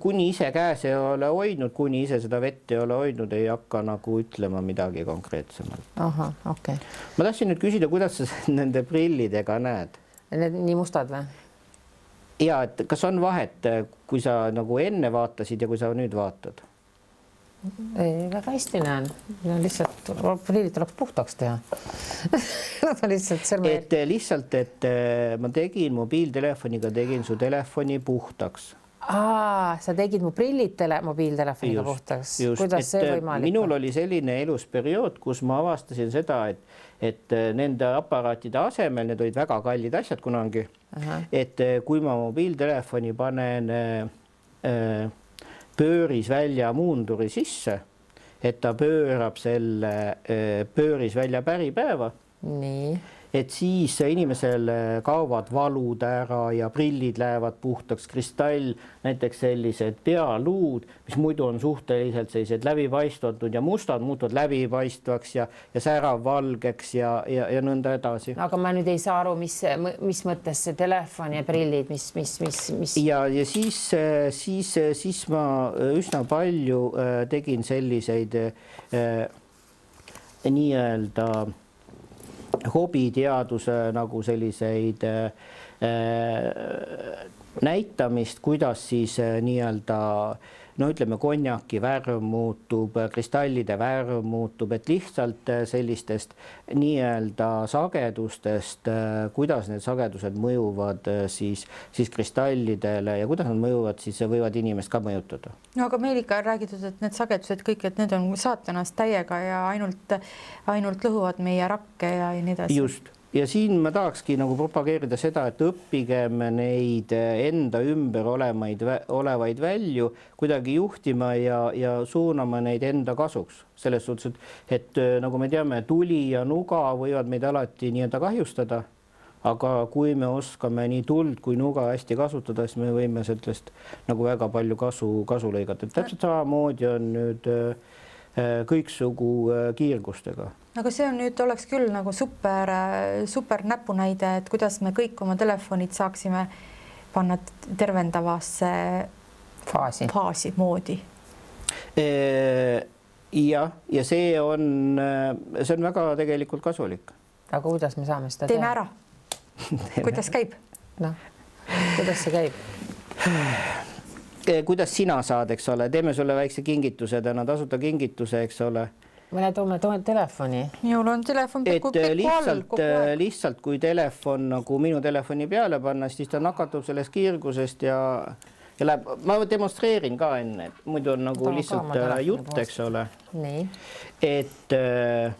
kuni ise käes ei ole hoidnud, kuni ise seda vett ei ole hoidnud, ei hakka nagu ütlema midagi konkreetsemalt. ahah, okei okay.. ma tahtsin nüüd küsida, kuidas sa [laughs] nende prillidega näed Need nii mustad või? ja et kas on vahet, kui sa nagu enne vaatasid ja kui sa nüüd vaatad? ei, väga hästi näen no,, lihtsalt prillid tuleks puhtaks teha [laughs] Nad on lihtsalt sõrme. et eh, lihtsalt, et eh, ma tegin mobiiltelefoniga, tegin su telefoni puhtaks. aa, sa tegid mu prillid tele, mobiiltelefoniga puhtaks. kuidas see võimalik minul on? oli selline elus periood, kus ma avastasin seda, et, et eh, nende aparaatide asemel, need olid väga kallid asjad kunagi, et eh, kui ma mobiiltelefoni panen äh, äh, pööris välja muunduri sisse, et ta pöörab selle äh, pööris välja päripäeva nii, et siis inimesel kaovad valud ära ja prillid lähevad puhtaks, kristall, näiteks sellised pealuud, mis muidu on suhteliselt sellised läbipaistmatud ja mustad, muutuvad läbipaistvaks ja, ja säravvalgeks ja, ja, ja nõnda edasi. aga ma nüüd ei saa aru, mis, mis mõttes see telefon ja prillid, mis, mis, mis, mis ja, ja siis, siis, siis ma üsna palju äh, tegin selliseid äh, nii-öelda hobiteaduse nagu selliseid äh, näitamist, kuidas siis äh, nii-öelda no ütleme, konjaki värv muutub, kristallide värv muutub, et lihtsalt äh, sellistest nii-öelda sagedustest, kuidas need sagedused mõjuvad äh, siis, siis kristallidele ja kuidas nad mõjuvad, siis võivad inimest ka mõjutada. no aga meil ikka on räägitud, et need sagedused kõik, et need on saatanast täiega ja ainult, ainult lõhuvad meie rakke ja nii edasi. just ja siin ma tahakski nagu propageerida seda, et õppigem neid enda ümber olemaid, olevaid välju kuidagi juhtima ja, ja suunama neid enda kasuks selles suhtes, et, et nagu me teame, tuli ja nuga võivad meid alati nii-öelda kahjustada. aga kui me oskame nii tuld kui nuga hästi kasutada, siis me võime sellest nagu väga palju kasu, kasu lõigata, täpselt samamoodi on nüüd äh, kõiksugu äh, kiirgustega aga see on nüüd oleks küll nagu super, super näpunäide, et kuidas me kõik oma telefonid saaksime panna tervendavasse faasi. faasi moodi. jah, ja see on, see on väga tegelikult kasulik. aga kuidas me saame seda teeme teha? ära. [laughs] kuidas käib? noh, kuidas see käib? [sighs] kuidas sina saad, eks ole, teeme sulle väikse kingituse täna, tasuta kingituse, eks ole, mõne toome, toome telefoni. minul on telefon et peaaegu peaaegu all lihtsalt, aeg. lihtsalt kui telefon nagu minu telefoni peale panna, siis ta nakatub sellest kiirgusest ja ja läheb, ma demonstreerin ka enne, muidu on nagu ka lihtsalt telefoni jutt, eks ole, nii, et äh,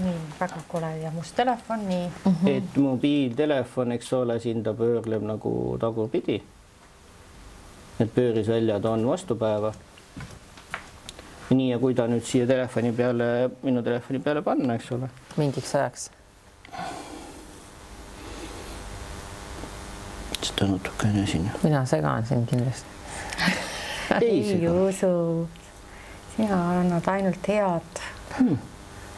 nii väga kole ja must telefon, nii. et mobiiltelefon, eks ole, siin ta pöörleb nagu tagurpidi. Need pöörisväljad on vastu päeva. nii, ja kui ta nüüd siia telefoni peale, minu telefoni peale panna, eks ole. mingiks ajaks. seda natukene siin. mina segan sind kindlasti [laughs] ei, ei usu. sina annad ainult head hmm..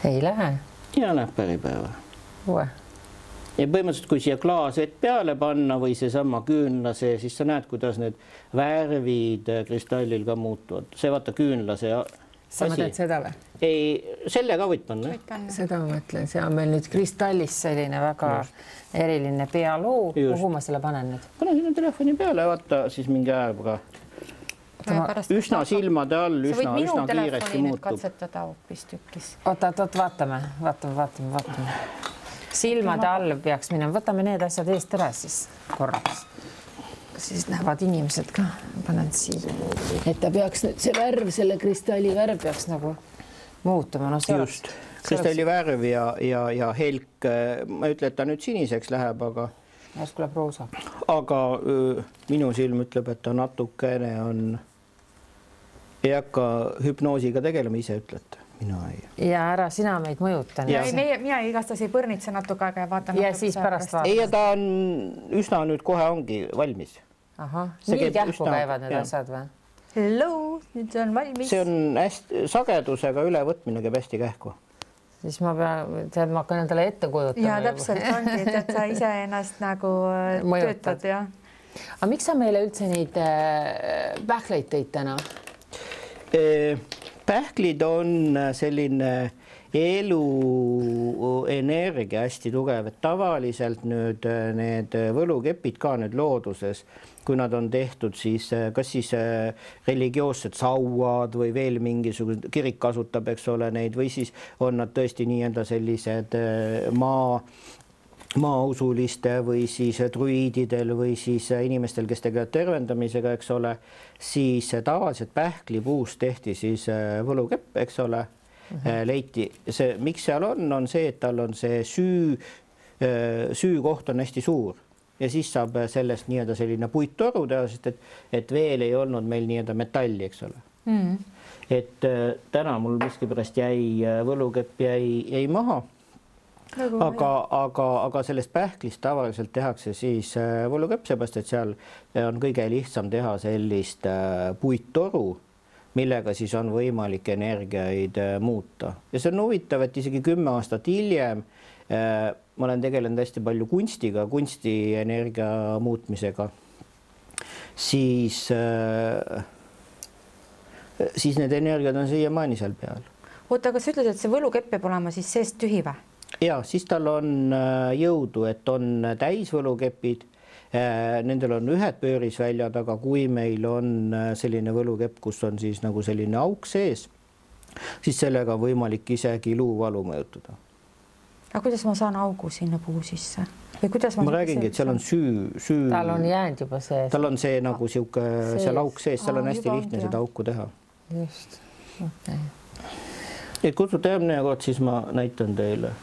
ei lähe. ja läheb päripäeva. uue ja põhimõtteliselt, kui siia klaas vett peale panna või seesama küünlase, siis sa näed, kuidas need värvid kristallil ka muutuvad, see vaata küünlase. sa mõtled seda või? ei, selle ka võid panna. seda ma mõtlen, see on meil nüüd kristallist selline väga Just. eriline pealuu. kuhu ma selle panen nüüd? pane sinna telefoni peale, vaata siis mingi aja ka üsna silmade all, üsna, üsna kiiresti muutub. katsetada hoopistükkis. oota, oot, oot, vaatame, vaatame, vaatame, vaatame silmade all peaks minema, võtame need asjad eest ära siis korraks. siis näevad inimesed ka, panen siia, et ta peaks nüüd see värv, selle kristalli värv peaks nagu muutuma, no see just kristalli värv ja, ja, ja helk, ma ei ütle, et ta nüüd siniseks läheb, aga. järsku läheb roosa. aga öö, minu silm ütleb, et ta natukene on, ei hakka hüpnoosiga tegelema, ise ütlete mina ei. ja ära sina meid mõjuta. ei, meie, mina igastahes ei põrnitse natuke aega ja vaatan. ja siis pärast vaatame. ei, ja ta on üsna nüüd kohe ongi valmis. ahah, nii kähku üsna... käivad need ja. asjad või? Hello, nüüd on valmis. see on hästi sagedusega ülevõtmine käib hästi kähku siis ma pean, tead, ma hakkan endale ette kujutama. ja täpselt ongi, et sa iseennast nagu äh, Mõjutad. töötad jah. aga miks sa meile üldse neid äh, pähkleid tõid täna e? Pähklid on selline eluenergia hästi tugev, et tavaliselt nüüd äh, need võlukepid ka nüüd looduses, kui nad on tehtud, siis äh, kas siis äh, religioossed sauad või veel mingisugused, kirik kasutab, eks ole, neid või siis on nad tõesti nii-öelda sellised maa maausuliste või siis druiididel või siis inimestel, kes tegelevad tervendamisega, eks ole, siis tavaliselt pähklipuust tehti siis äh, võlukepp, eks ole mm, -hmm. leiti see, miks seal on, on see, et tal on see süü, äh, süükoht on hästi suur ja siis saab sellest nii-öelda selline puittoru teha, sest et, et veel ei olnud meil nii-öelda metalli, eks ole mm. -hmm. et täna mul miskipärast jäi võlukepp jäi, jäi maha aga, aga, aga sellest pähklist tavaliselt tehakse siis äh, võlukepp, seepärast et seal on kõige lihtsam teha sellist äh, puittoru, millega siis on võimalik energiaid äh, muuta ja see on huvitav, et isegi kümme aastat hiljem ma olen tegelenud hästi palju kunstiga, kunstienergia muutmisega, siis, siis need energiad on siiamaani seal peal. oota, aga sa ütled, et see võlukepp peab olema siis seest tühi või? Ja siis tal on äh, jõudu, et on täisvõlukepid. Äh, nendel on ühed pöörisväljad, aga kui meil on äh, selline võlukepp, kus on siis nagu selline auk sees, siis sellega on võimalik isegi luuvalu mõjutada. aga kuidas ma saan augu sinna puu sisse? või kuidas ma, ma räägingi, et seal on süü, süü. tal on jäänud juba see. tal on see nagu sihuke seal auk sees, seal on hästi lihtne seda auku teha. just, okei okay.. et kutsuge järgmine kord, siis ma näitan teile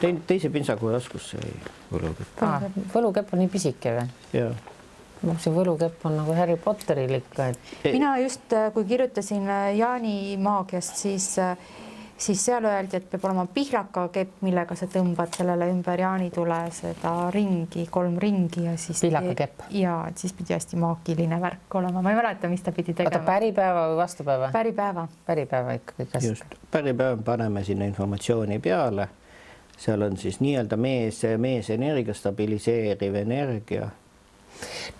teine, teise pintsaku taskusse jäi võlukepp ah,. võlukepp on nii pisike või? jaa noh, see võlukepp on nagu Harry Potteril ikka, et. mina just, äh, kui kirjutasin äh, Jaani maagiast, siis, äh, siis seal öeldi, et peab olema pihlakakepp, millega sa tõmbad sellele ümber jaanitule seda ringi, kolm ringi ja siis. pihlakakepp. ja, et siis pidi hästi maagiline värk olema, ma ei mäleta, mis ta pidi tegema. oota, päripäeva või vastupäeva? päripäeva. päripäeva ikkagi. just, päripäev paneme sinna informatsiooni peale seal on siis nii-öelda mees, meesenergia stabiliseeriv energia.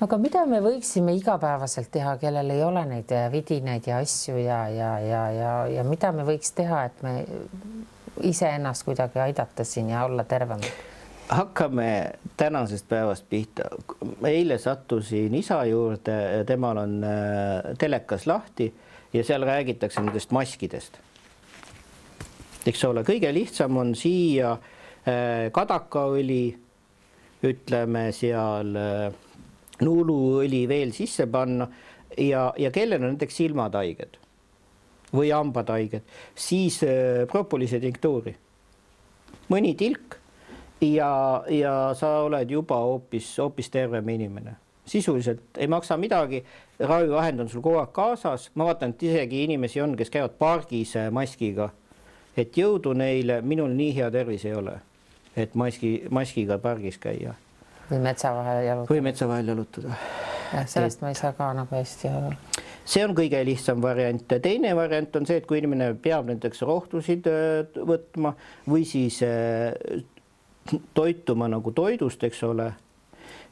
no aga mida me võiksime igapäevaselt teha, kellel ei ole neid vidinaid ja asju ja, ja, ja, ja, ja mida me võiks teha, et me iseennast kuidagi aidata siin ja olla tervemad? hakkame tänasest päevast pihta. eile sattusin isa juurde, temal on äh, telekas lahti ja seal räägitakse nendest maskidest eks ole, kõige lihtsam on siia äh, kadakaõli, ütleme seal äh, luuluõli veel sisse panna ja, ja kellel on näiteks silmad haiged või hambad haiged, siis äh, propolise tinktuuri, mõni tilk ja, ja sa oled juba hoopis, hoopis tervem inimene sisuliselt ei maksa midagi. ravivahend on sul kogu aeg kaasas, ma vaatan, et isegi inimesi on, kes käivad pargis maskiga. Et jõudu neile, minul nii hea tervis ei ole, et maski, maskiga pargis käia. või metsa vahel jalutada. või metsa vahel jalutada. sellest et... ma ei saa ka nagu hästi aru see on kõige lihtsam variant. teine variant on see, et kui inimene peab näiteks rohtusid äh, võtma või siis toituma nagu toidust, eks ole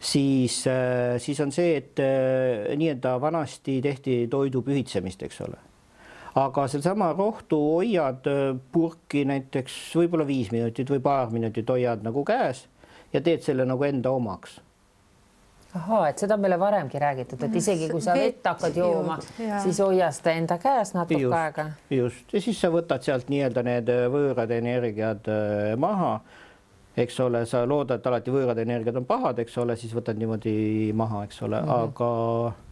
siis, äh, siis on see, et äh, nii-öelda vanasti tehti toidu pühitsemist, eks ole. Aga sedasama rohtu hoiad äh, purki näiteks võib-olla viis minutit või paar minutit hoiad nagu käes ja teed selle nagu enda omaks. Ahaa, et seda on meile varemgi räägitud, et isegi kui sa vett hakkad jooma, siis hoia seda enda käes natuke just, aega. just. Ja siis sa võtad sealt nii-öelda need võõrad energiad maha. Eks ole, sa loodad alati võõrad energiat on pahad, eks ole, siis võtad niimoodi maha, eks ole. Mm, -hmm. aga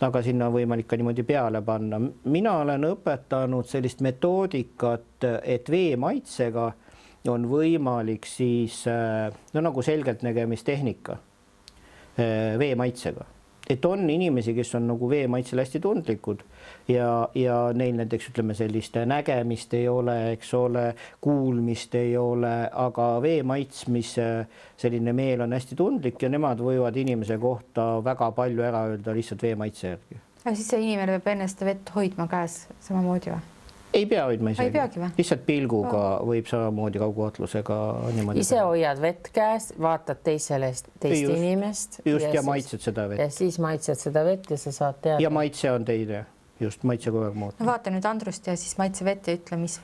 aga sinna on võimalik ka niimoodi peale panna. mina olen õpetanud sellist metoodikat, et vee maitsega on võimalik siis no nagu selgeltnägemistehnika vee maitsega et on inimesi, kes on nagu vee maitsele hästi tundlikud ja, ja neil näiteks ütleme, sellist nägemist ei ole, eks ole, kuulmist ei ole, aga vee maitsmise selline meel on hästi tundlik ja nemad võivad inimese kohta väga palju ära öelda lihtsalt vee maitse järgi. aga siis see inimene peab enne seda vett hoidma käes samamoodi või? ei pea hoidma isegi, lihtsalt pilguga oh. võib samamoodi kaugvaatlusega niimoodi. ise teha. hoiad vett käes, vaatad teisele, teist just, inimest. just ja, ja siis, maitsed seda vett. ja siis maitsed seda vett ja sa saad teada. ja maitse on teine, just maitse kogu aeg muutub. no vaata nüüd Andrust ja siis maitse vett ja ütle, mis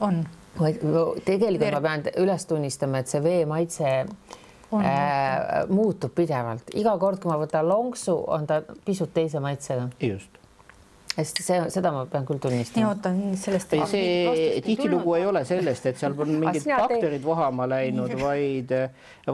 on. tegelikult Ver... ma pean üles tunnistama, et see vee maitse on, äh, muutub pidevalt, iga kord, kui ma võtan lonksu, on ta pisut teise maitsega. just hästi, see, seda ma pean küll tunnistama. nii, oota, sellest. see tihtilugu ei ole sellest, et seal on [laughs] mingid bakterid vohama läinud, vaid,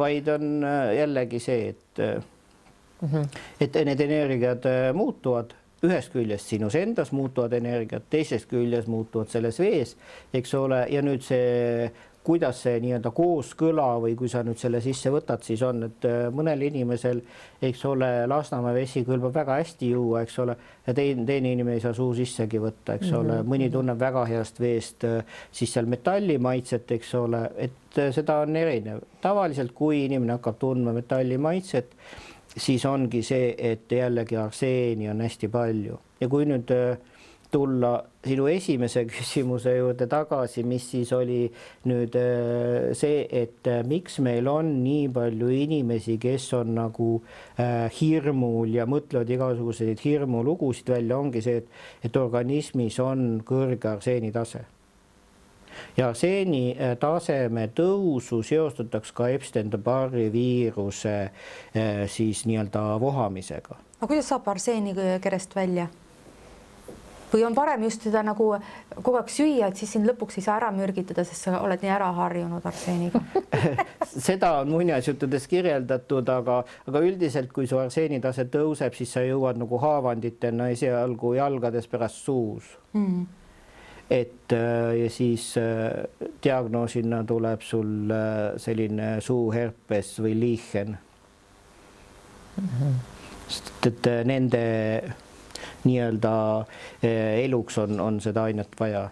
vaid on äh, jällegi see, et mm, -hmm. et need energiad äh, muutuvad ühest küljest sinus endas muutuvad energiat, teisest küljest muutuvad selles vees, eks ole, ja nüüd see kuidas see nii-öelda kooskõla või kui sa nüüd selle sisse võtad, siis on, et äh, mõnel inimesel, eks ole, Lasnamäe vesi kõlbab väga hästi juua, eks ole, ja teine, teine inimene ei saa suu sissegi võtta, eks mm -hmm. ole, mhm. mõni tunneb väga heast veest äh, siis seal metallimaitset, eks ole, et äh, seda on erinev. tavaliselt, kui inimene hakkab tundma metallimaitset, siis ongi see, et jällegi arseeni on hästi palju. Ja kui nüüd äh, tulla sinu esimese [laughs] küsimuse juurde tagasi, mis siis oli nüüd äh, see, et äh, miks meil on nii palju inimesi, kes on nagu hirmul ja mõtlevad igasuguseid hirmulugusid välja, ongi see, et, et organismis on kõrge arseeni tase ja arseeni taseme tõusu seostatakse ka Epstein-Barri viiruse siis nii-öelda vohamisega. aga kuidas saab arseeni kerest välja? või on parem just seda nagu kogu aeg süüa, et siis sind lõpuks ei saa ära mürgitada, sest sa oled nii ära harjunud arseeniga [laughs] seda on muinasjuttudes kirjeldatud, aga, aga üldiselt, kui su arseenitase tõuseb, siis sa jõuad nagu haavanditena esialgu jalgades, pärast suus mm. Et äh, ja siis äh, diagnoosina tuleb sul äh, selline suuherpes või liihen mm. -hmm. sest et nende nii-öelda eluks on, on seda ainet vaja.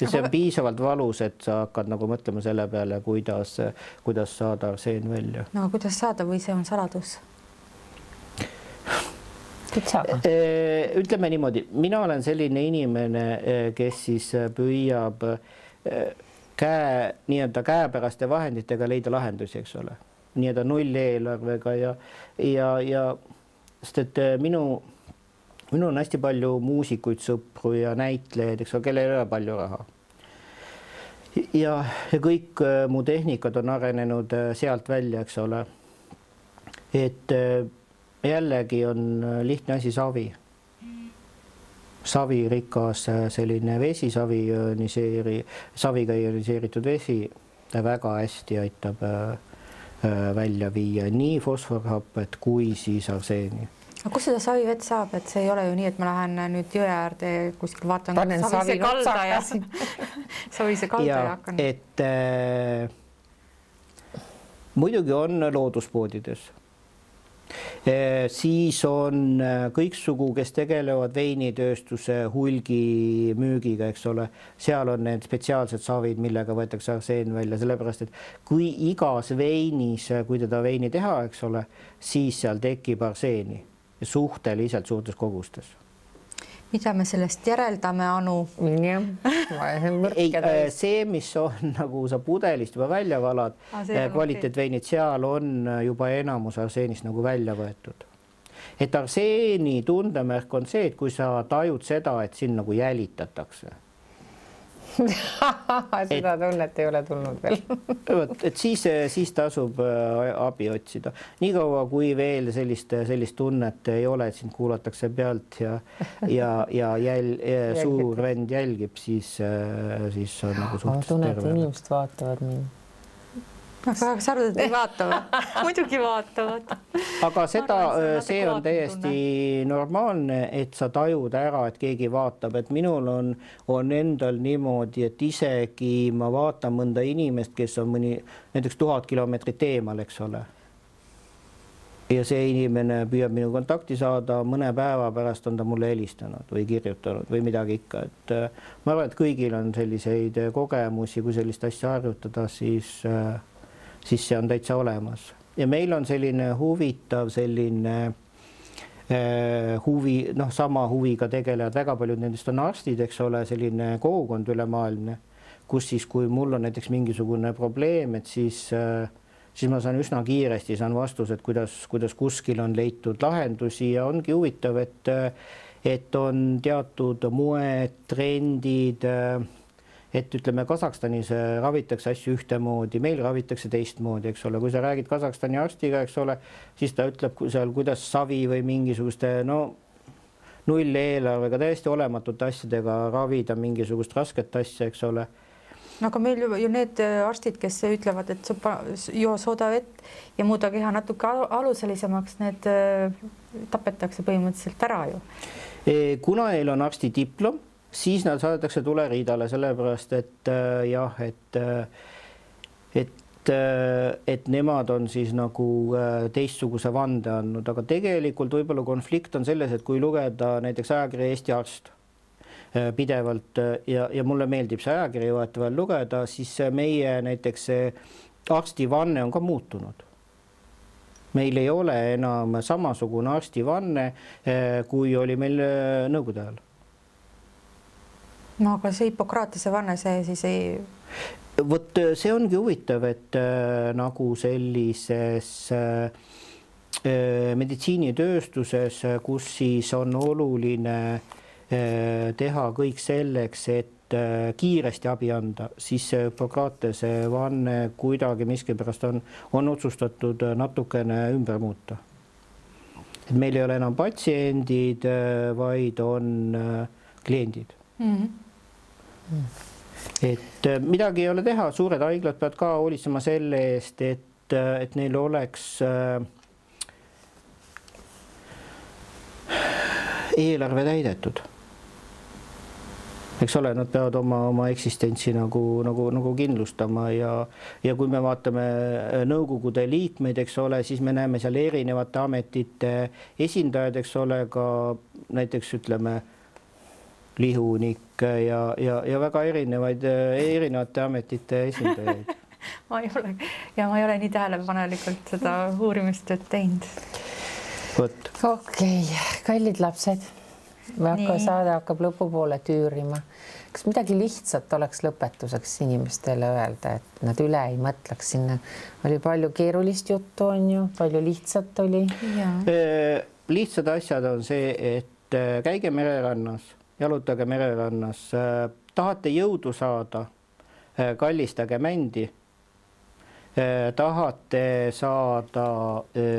ja see on piisavalt valus, et sa hakkad nagu mõtlema selle peale, kuidas, kuidas saada arseen välja. no kuidas saada või see on saladus? [laughs] Eh, ütleme niimoodi, mina olen selline inimene, eh, kes siis püüab käe, nii-öelda käepäraste vahenditega leida lahendusi, eks ole, nii-öelda nulleelarvega ja, ja, ja sest et minu minul on hästi palju muusikuid, sõpru ja näitlejaid, eks ole, kellel ei ole palju raha. ja, ja kõik äh, mu tehnikad on arenenud äh, sealt välja, eks ole. et äh, jällegi on lihtne asi savi. savirikas selline vesi, savi ioniseeri, saviga ioniseeritud vesi väga hästi aitab välja viia nii fosforhapet kui siis arseeni aga kus seda savivett saab, et see ei ole ju nii, et ma lähen nüüd jõe äärde kuskil vaatan. panen savi kalda ja [laughs] savise kalda ja, ja hakkan. et äh, muidugi on looduspoodides siis on kõiksugu, kes tegelevad veinitööstuse hulgimüügiga, eks ole, seal on need spetsiaalsed savid, millega võetakse arseen välja, sellepärast et kui igas veinis, kui teda veini teha, eks ole, siis seal tekib arseeni suhteliselt suurtes kogustes mida me sellest järeldame, Anu? jah, ei, äh, see, mis on [laughs] nagu sa pudelist juba välja valad ah,, kvaliteetveinid, seal on äh, juba enamus arseenist nagu välja võetud. et arseeni tundemärk on see, et kui sa tajud seda, et sind nagu jälitatakse [laughs] seda et, tunnet ei ole tulnud veel. [laughs] Vot, et siis, siis tasub äh, abi otsida, niikaua kui veel sellist, sellist tunnet ei ole, et sind kuulatakse pealt ja ja, ja jäl-, [laughs] suur vend jälgib, siis, äh, siis on nagu suhteliselt terve. tunned, inimesed vaatavad mind aga sa arvad, et ei vaata või? [laughs] muidugi vaatavad. aga seda, see on täiesti tunne. normaalne, et sa tajud ära, et keegi vaatab, et minul on, on endal niimoodi, et isegi ma vaatan mõnda inimest, kes on mõni näiteks tuhat kilomeetrit eemal, eks ole. ja see inimene püüab minu kontakti saada, mõne päeva pärast on ta mulle helistanud või kirjutanud või midagi ikka, et ma arvan, et kõigil on selliseid kogemusi, kui sellist asja harjutada, siis äh, siis see on täitsa olemas. Ja meil on selline huvitav selline äh, huvi, noh, sama huviga tegelevad, väga paljud nendest on arstid, eks ole, selline kogukond ülemaailmne, kus siis, kui mul on näiteks mingisugune probleem, et siis äh, siis ma saan üsna kiiresti saan vastused, kuidas, kuidas kuskil on leitud lahendusi ja ongi huvitav, et et on teatud moed, trendid äh, et ütleme, Kasahstanis äh, ravitakse asju ühtemoodi, meil ravitakse teistmoodi, eks ole, kui sa räägid Kasahstani arstiga, eks ole, siis ta ütleb seal, kuidas savi või mingisuguste no nulleelarvega täiesti olematute asjadega ravida mingisugust rasket asja, eks ole no aga meil ju need äh, arstid, kes ütlevad, et joo soodavett ja muuda keha natuke aluselisemaks, need äh, tapetakse põhimõtteliselt ära ju. kuna neil on arstidiplom siis nad saadetakse tuleriidale, sellepärast et äh, jah, et äh, et äh, et nemad on siis nagu teistsuguse vande andnud, aga tegelikult võib-olla konflikt on selles, et kui lugeda näiteks ajakirja Eesti Arst pidevalt ja, ja mulle meeldib see ajakiri vahetevahel lugeda, siis meie näiteks see arstivanne on ka muutunud. Meil ei ole enam samasugune arstivanne, kui oli meil nõukogude ajal no aga see Hippokratese vanne, see siis ei. vot äh, see ongi huvitav, et äh, nagu sellises äh, äh, meditsiinitööstuses, kus siis on oluline äh, teha kõik selleks, et äh, kiiresti abi anda, siis see Hippokratese vanne kuidagi miskipärast on, on otsustatud natukene ümber muuta. et meil ei ole enam patsiendid, vaid on kliendid mm. -hmm et äh, midagi ei ole teha, suured haiglad peavad ka hoolitsema selle eest, et, äh, et neil oleks äh, eelarve täidetud. eks ole, nad peavad oma, oma eksistentsi nagu, nagu, nagu kindlustama ja, ja kui me vaatame nõukogude liikmeid, eks ole, siis me näeme seal erinevate ametite esindajad, eks ole, ka näiteks ütleme lihunik ja, ja, ja väga erinevaid, erinevate ametite esindajaid [laughs] ma ei ole ja ma ei ole nii tähelepanelikult seda uurimistööd teinud. vot. okei okay., kallid lapsed, väga saade hakkab lõpupoole tüürima. kas midagi lihtsat oleks lõpetuseks inimestele öelda, et nad üle ei mõtleks, sinna oli palju keerulist juttu, on ju, palju lihtsat oli. lihtsad asjad on see, et äh, käige mererannas jalutage mererannas. Tahate jõudu saada, kallistage mändi. Äh, tahate saada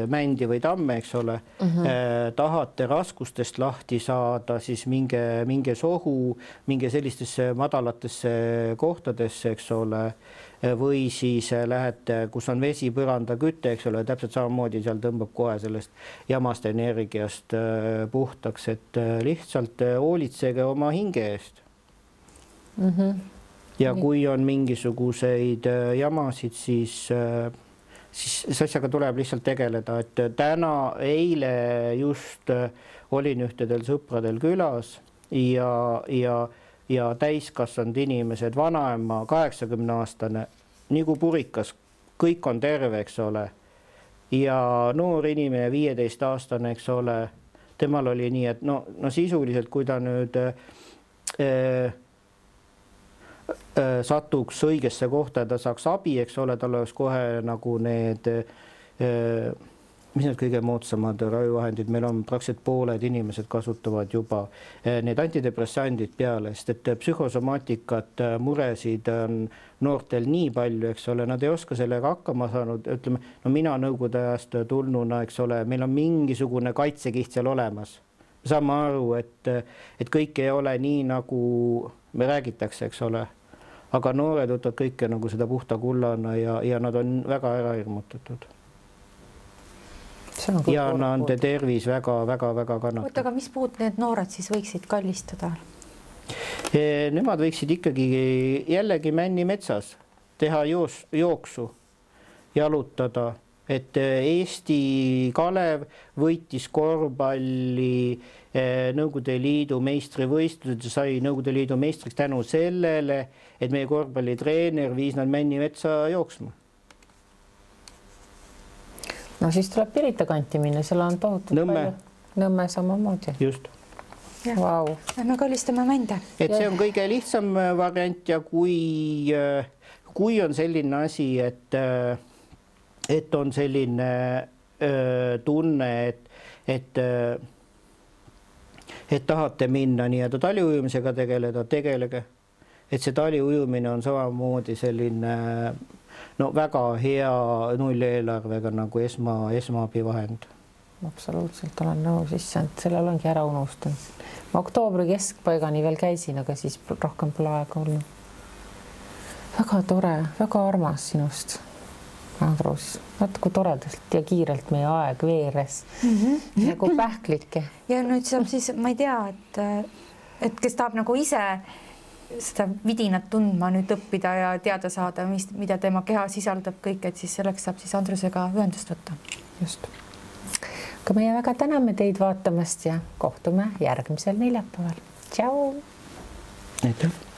mändi või tamme, eks ole mm, -hmm. tahate raskustest lahti saada, siis minge, minge sohu, minge sellistesse madalatesse kohtadesse, eks ole või siis äh, lähete, kus on vesi, põrandaküte, eks ole, täpselt samamoodi seal tõmbab kohe sellest jamast energiast äh, puhtaks, et äh, lihtsalt hoolitsege oma hinge eest mm. -hmm. Ja kui on mingisuguseid jamasid, siis siis siis asjaga tuleb lihtsalt tegeleda, et täna, eile just olin ühtedel sõpradel külas ja, ja, ja täiskasvanud inimesed, vanaema, kaheksakümne aastane, nagu purikas, kõik on terve, eks ole. ja noor inimene, viieteistaastane, eks ole, temal oli nii, et no, no sisuliselt, kui ta nüüd äh, äh, satuks õigesse kohta ja ta saaks abi, eks ole, tal oleks kohe nagu need äh, mis need kõige moodsamad ravivahendid meil on, praktiliselt pooled inimesed kasutavad juba eh, need antidepressandid peale, sest et psühhosomaatikat, muresid on noortel nii palju, eks ole, nad ei oska sellega hakkama saanud, ütleme, no mina nõukogude ajast tulnuna, eks ole, meil on mingisugune kaitsekiht seal olemas. saame aru, et, et kõik ei ole nii, nagu me räägitakse, eks ole aga noored võtavad kõike nagu seda puhta kullana ja, ja nad on väga ära hirmutatud ja nende tervis väga-väga-väga kannatab. oota, aga mis puud need noored siis võiksid kallistada? Nemad võiksid ikkagi jällegi Männimetsas teha joos, jooksu, jalutada, et Eesti Kalev võitis korvpalli Nõukogude Liidu meistrivõistlused ja sai Nõukogude Liidu meistriks tänu sellele, et meie korvpallitreener viis nad Männimetsa jooksma no siis tuleb Pirita kanti minna, seal on tohutult Nõmme. palju. Nõmme samamoodi. just. Vau. Lähme kallistame mände. et see on kõige lihtsam äh, variant ja kui, äh, kui on selline asi, et, äh, et on selline tunne, et, et et tahate minna nii-öelda taliujumisega tegeleda, tegelege. et see taliujumine on samamoodi selline no väga hea nulleelarvega nagu esma, esmaabivahend. absoluutselt olen nõus, issand, selle olengi ära unustanud. ma oktoobri keskpaigani veel käisin, aga siis rohkem pole aega olnud. väga tore, väga armas sinust, Andrus, vaata kui toredalt ja kiirelt meie aeg veeres mm -hmm. nagu pähklike. ja nüüd saab siis, ma ei tea, et, et kes tahab nagu ise seda vidinat tundma nüüd õppida ja teada saada, mis, mida tema keha sisaldab kõik, et siis selleks saab siis Andrusega ühendust võtta. just. aga meie väga täname teid vaatamast ja kohtume järgmisel neljapäeval. tšau. aitäh